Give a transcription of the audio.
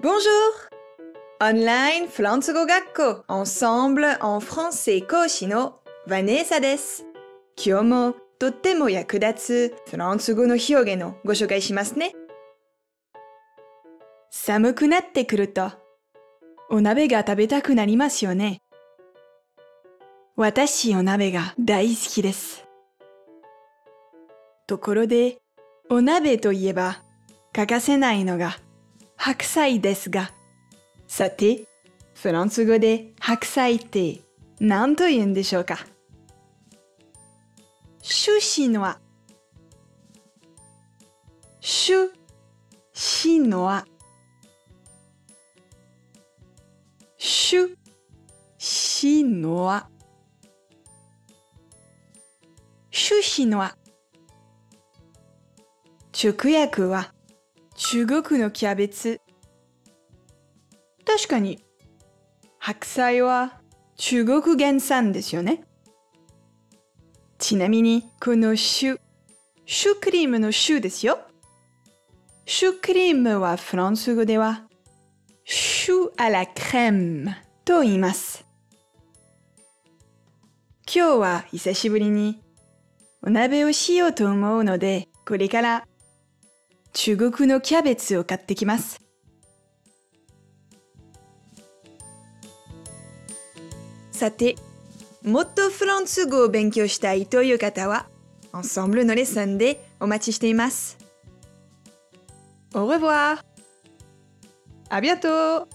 Bonjour! Online フランス語学校 Ensemble en français 講師のヴァネーサです。今日もとっても役立つフランス語の表現をご紹介しますね。寒くなってくるとお鍋が食べたくなりますよね。私お鍋が大好きです。ところで、お鍋といえば欠かせないのが白菜ですが、さて、フランス語で白菜って何と言うんでしょうか？シュシノアシュシノアシュシノアシュシノア直訳は。中国のキャベツ。確かに白菜は中国原産ですよね。ちなみにこのシュシュクリームのシュですよ。シュクリームはフランス語ではシュアラクレームと言います。今日は久しぶりにお鍋をしようと思うのでこれから中国のキャベツを買ってきます。さて、もっとフランス語を勉強したいという方は、Ensemble のレッスンでお待ちしています。Au revoir! À bientôt!